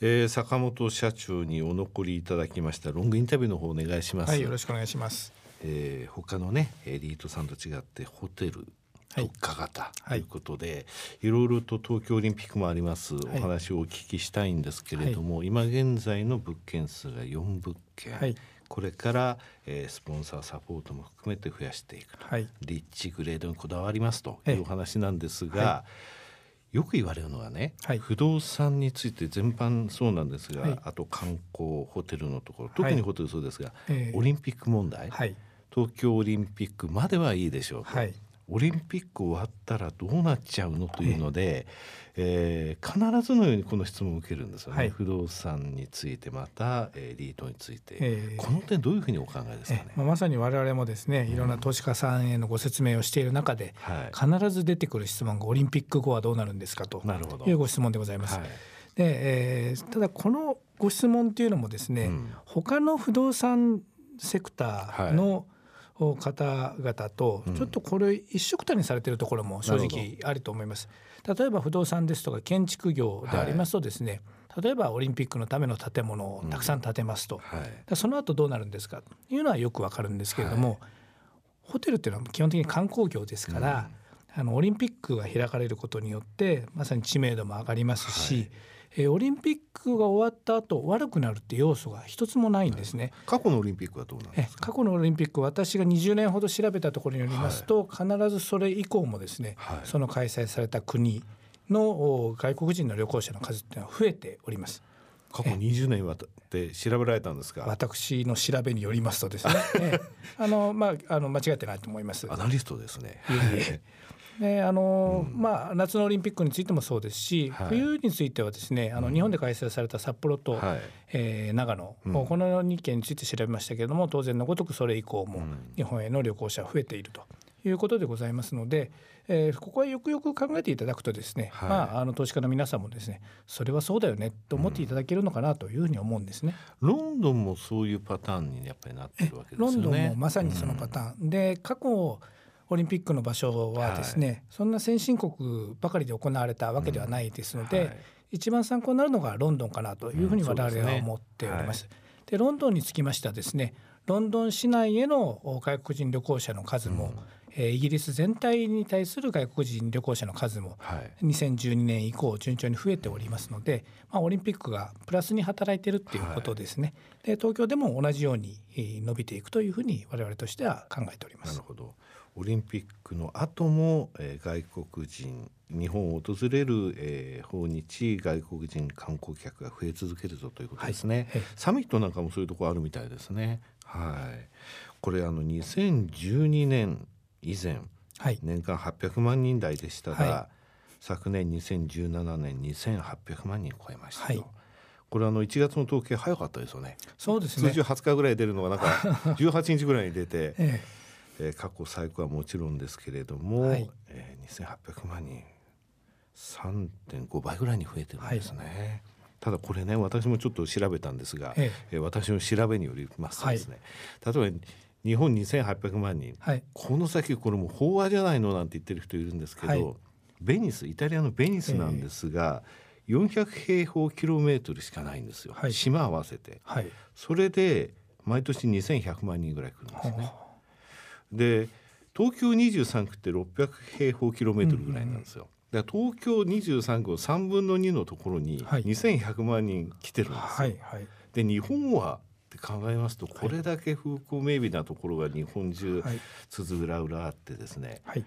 えー、坂本社長にお残りいただきました。ロングインタビューの方お願いします。はい、よろしくお願いします。えー、他のねエリートさんと違ってホテル特化型ということで、はい、いろいろと東京オリンピックもあります、お話をお聞きしたいんですけれども、はい、今現在の物件数が4物件、はい、これから、えー、スポンサーサポートも含めて増やしていくと、リッチグレードにこだわりますというお話なんですが、よく言われるのはね、はい、不動産について全般そうなんですが、はい、あと観光ホテルのところ特にホテルそうですが、はい、オリンピック問題、東京オリンピックまではいいでしょうと、オリンピック終わったらどうなっちゃうのというので、えー、必ずのようにこの質問を受けるんですよね、不動産についてまたエリートについて、えー、この点どういうふうにお考えですかね、まあ、まさに我々もですねいろんな投資家さんへのご説明をしている中で、うん、必ず出てくる質問がオリンピック後はどうなるんですかというご質問でございます。はい。でえー、ただこのご質問というのもですね、うん、他の不動産セクターの、はい方々とちょっとこれ一緒くたにされているところも正直あると思います。例えば不動産ですとか建築業でありますとですね、はい、例えばオリンピックのための建物をたくさん建てますと、うん。はい、その後どうなるんですか？というのはよくわかるんですけれども、はい、ホテルっていうのは基本的に観光業ですから、うん、あのオリンピックが開かれることによってまさに知名度も上がりますし、えー、オリンピックが終わった後悪くなるって要素が一つもないんですね、過去のオリンピックはどうなんですか？過去のオリンピック私が20年ほど調べたところによりますと、はい、必ずそれ以降もですね、はい、その開催された国の外国人の旅行者の数っていうのは増えております。過去20年にわたって調べられたんですか？私の調べによりますとですね、えあのまああの間違ってないと思います。アナリストですね であの、うん、まあ、夏のオリンピックについてもそうですし、はい、冬についてはですねあの、日本で開催された札幌と、はい、えー、長野、うん、この2県について調べましたけれども当然のごとくそれ以降も日本への旅行者増えているということでございますので、えー、ここはよくよく考えていただくとですね、はい、まあ、あの投資家の皆さんもですねそれはそうだよねと思っていただけるのかなというふうに思うんですね。ロンドンもそういうパターンにやっぱりなってるわけですよね。ロンドンもまさにそのパターン、うん、で過去オリンピックの場所はですね、はい、そんな先進国ばかりで行われたわけではないですので、うん。はい、一番参考になるのがロンドンかなというふうに我々は思っております。で、ロンドンにつきましてはですねロンドン市内への外国人旅行者の数も、うん、えー、イギリス全体に対する外国人旅行者の数も、はい、2012年以降順調に増えておりますので、まあ、オリンピックがプラスに働いているっていうことですね、はい、で東京でも同じように伸びていくというふうに我々としては考えております。なるほどオリンピックの後も、えー、外国人日本を訪れる、えー、訪日外国人観光客が増え続けるぞということですね、はい、サミットなんかもそういうところあるみたいですね。はい。これあの2012年以前、はい、年間800万人台でしたが、はい、昨年2017年2800万人超えましたと、これあの1月の統計早かったですよね。そうですね。通常20日ぐらい出るのがなんか 18日ぐらいに出て、えええー、過去最高はもちろんですけれども、はい。えー、2800万人3.5倍ぐらいに増えてるんですね。はい、ただこれね私もちょっと調べたんですが、ええ。ー、私の調べによりますとですね、はい、例えば日本2800万人、はい、この先これも飽和じゃないのなんて言ってる人いるんですけど、はい、ベニスイタリアのベニスなんですが、えー、400平方キロメートルしかないんですよ、はい、島合わせて、はい、それで毎年2100万人ぐらい来るんですね。で東京23区って600平方キロメートルぐらいなんですよ。だ東京23区の3分の2のところに2100万人来てるんですよ。はいはい、で日本はって考えますとこれだけ風光明媚なところが日本中つづらうらあってですね、はい、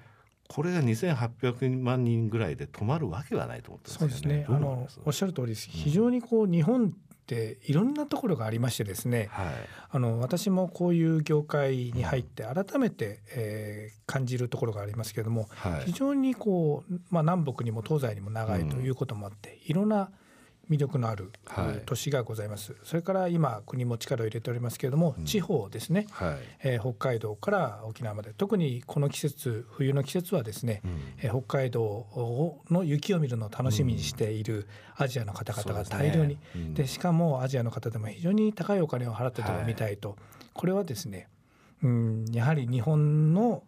これが2800万人ぐらいで止まるわけはないと思ってそうですね。あのおっしゃる通りです、非常にこう日本っていろんなところがありましてですね、はい、あの私もこういう業界に入って改めて、えー、感じるところがありますけれども、はい、非常にこう、まあ、南北にも東西にも長いということもあって、うん、いろんな魅力のある都市がございます、はい、それから今国も力を入れておりますけれども、うん、地方ですね、はい、えー、北海道から沖縄まで。特にこの季節冬の季節はですね、うん、えー、北海道の雪を見るのを楽しみにしているアジアの方々が大量に、うん、で、ねうん、しかもアジアの方でも非常に高いお金を払ってでも見たいと、はい、これはですね、うん、やはり日本の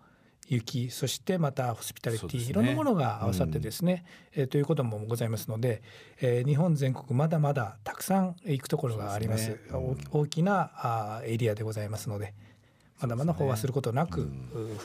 雪そしてまたホスピタリティ、ね、いろんなものが合わさってですね、うん、えー、ということもございますので、えー、日本全国まだまだたくさん行くところがあります、ね。うん、大きなあエリアでございますので。まだまだ飽和することなく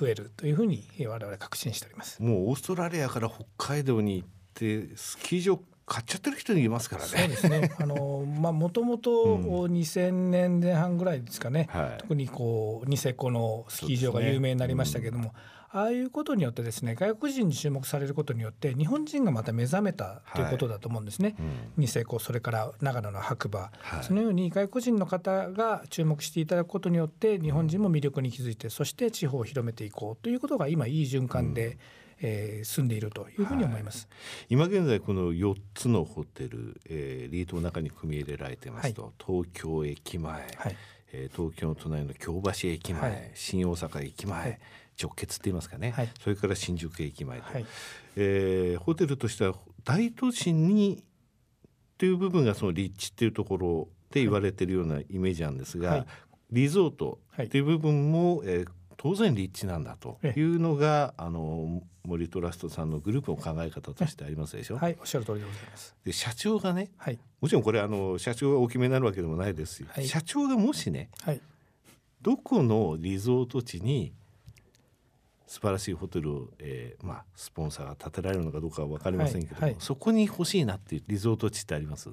増えるというふうに我々確信しております。もうオーストラリアから北海道に行ってスキー場買っちゃってる人いますからね。そうですね。あのまあもともと2000年前半ぐらいですかね。うんはい、特にこうニセコのスキー場が有名になりましたけれども、ねうん、ああいうことによってですね外国人に注目されることによって日本人がまた目覚めたということだと思うんですね。はいうん、ニセコそれから長野の白馬、はい、そのように外国人の方が注目していただくことによって日本人も魅力に気づいてそして地方を広めていこうということが今いい循環で。えー、住んでいるというふうに思います、はい、今現在この4つのホテル、えー、リートの中に組み入れられてますと、はい、東京駅前、はい、えー、東京の隣の京橋駅前、はい、新大阪駅前、直結って言いますかね、それから新宿駅前と、はい、えー、ホテルとしては大都市にという部分がその立地っていうところで言われてるようなイメージなんですが、リゾートっていう部分も、えー、当然立地なんだというのが、あの森トラストさんのグループの考え方としてありますでしょ？はい、おっしゃる通りでございます。で社長がね、はい、もちろんこれあの社長が大きめになるわけでもないですし、はい、社長がもしね、はい、どこのリゾート地に素晴らしいホテルを、えー、まあスポンサーが建てられるのかどうかは分かりませんけども、はいはい、そこに欲しいなっていうリゾート地ってあります？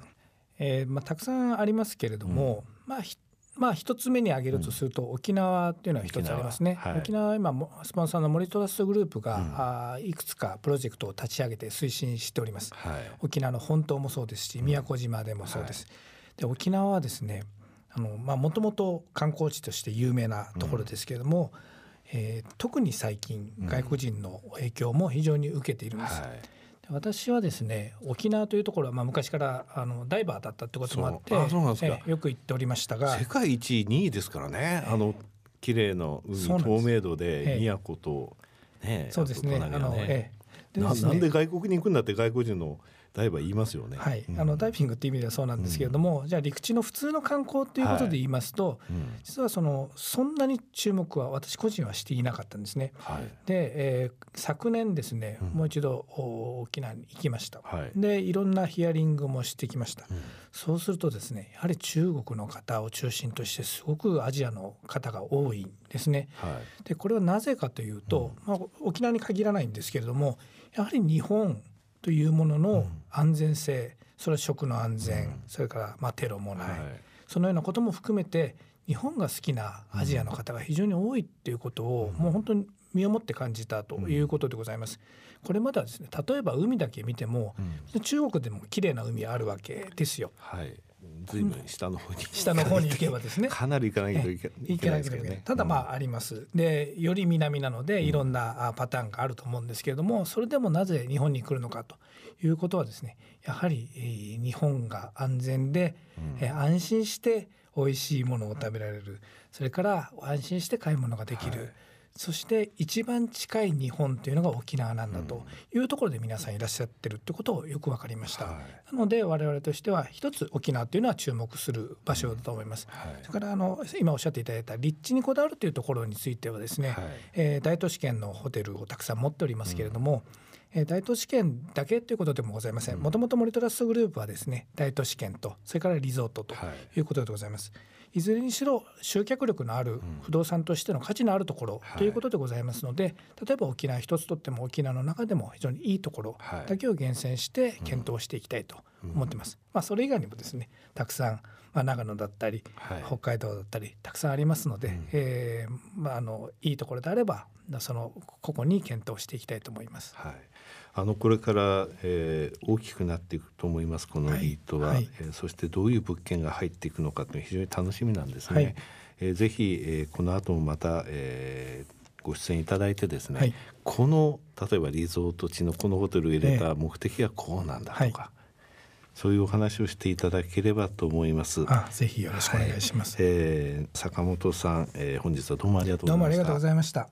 えー、まあたくさんありますけれども、うん、まあまあ、一つ目に挙げるとすると、沖縄っていうのは一つありますね。沖縄は今スポンサーの森トラストグループが、うん、あいくつかプロジェクトを立ち上げて推進しております。はい、沖縄の本島もそうですし宮古島でもそうです。で沖縄はですねあのまあもともと観光地として有名なところですけれども、うん、えー、特に最近外国人の影響も非常に受けているんです。はい私はですね沖縄というところはまあ昔からあのダイバーだったってこともあってよく行っておりましたが世界一2位ですからね、あの綺麗な海透明度で宮古と、ね、そうですね。あの、ええ、ななんで外国に行くんだって外国人のダイバー言いますよね。はい、あのダイビングっていう意味ではそうなんですけれども、うん、じゃあ陸地の普通の観光っていうことで言いますと、実はそのそんなに注目は私個人はしていなかったんですね。はい、で、えー、昨年ですね、もう一度沖縄に行きました。はい、でいろんなヒアリングもしてきました。そうするとですねやはり中国の方を中心としてすごくアジアの方が多いんですね。でこれはなぜかというと、まあ、沖縄に限らないんですけれどもやはり日本というものの安全性、それは食の安全、それからまあテロもない、そのようなことも含めて日本が好きなアジアの方が非常に多いっていうことを、もう本当に身をもって感じたということでございます。これまではですね例えば海だけ見ても、中国でも綺麗な海あるわけですよ。はいずいぶん。下の方に。下の方に行けばですね。かなり行かないとい。けないですけどね。ただまああります。でより南なのでいろんなパターンがあると思うんですけれどもそれでもなぜ日本に来るのかということはですねやはり日本が安全で、うん、安心して美味しいものを食べられる。それから安心して買い物ができる、はいそして一番近い日本というのが沖縄なんだというところで皆さんいらっしゃってるってことをよく分かりました、はい、なので我々としては一つ沖縄というのは注目する場所だと思います、はい、それからあの今おっしゃっていただいた立地にこだわるというところについてはですね、はい、えー、大都市圏のホテルをたくさん持っておりますけれども、うん、え大都市圏だけということでもございません。もともと森トラストグループはですね大都市圏とそれからリゾートとい。うことでございます、いずれにしろ集客力のある不動産としての価値のあるところということでございますので、例えば沖縄一つとっても沖縄の中でも非常にいいところだけを厳選して検討していきたいと思ってます。まあ、それ以外にもですねたくさん、まあ、長野だったり、北海道だったりたくさんありますので、えー、まあ、あのいいところであればそのここに検討していきたいと思います。はい。あのこれから、えー、大きくなっていくと思いますこのリートは、はい。はい、えー、そしてどういう物件が入っていくのかというのは非常に楽しみなんですね。はい、えー、ぜひ、えー、この後もまた、えー、ご出演いただいてですね、はい、この例えばリゾート地のこのホテルを入れた目的はこうなんだとか、そういうお話をしていただければと思います。あぜひよろしくお願いします。はい、えー、坂本さん、えー、本日はどうもありがとうございました。どうもありがとうございました。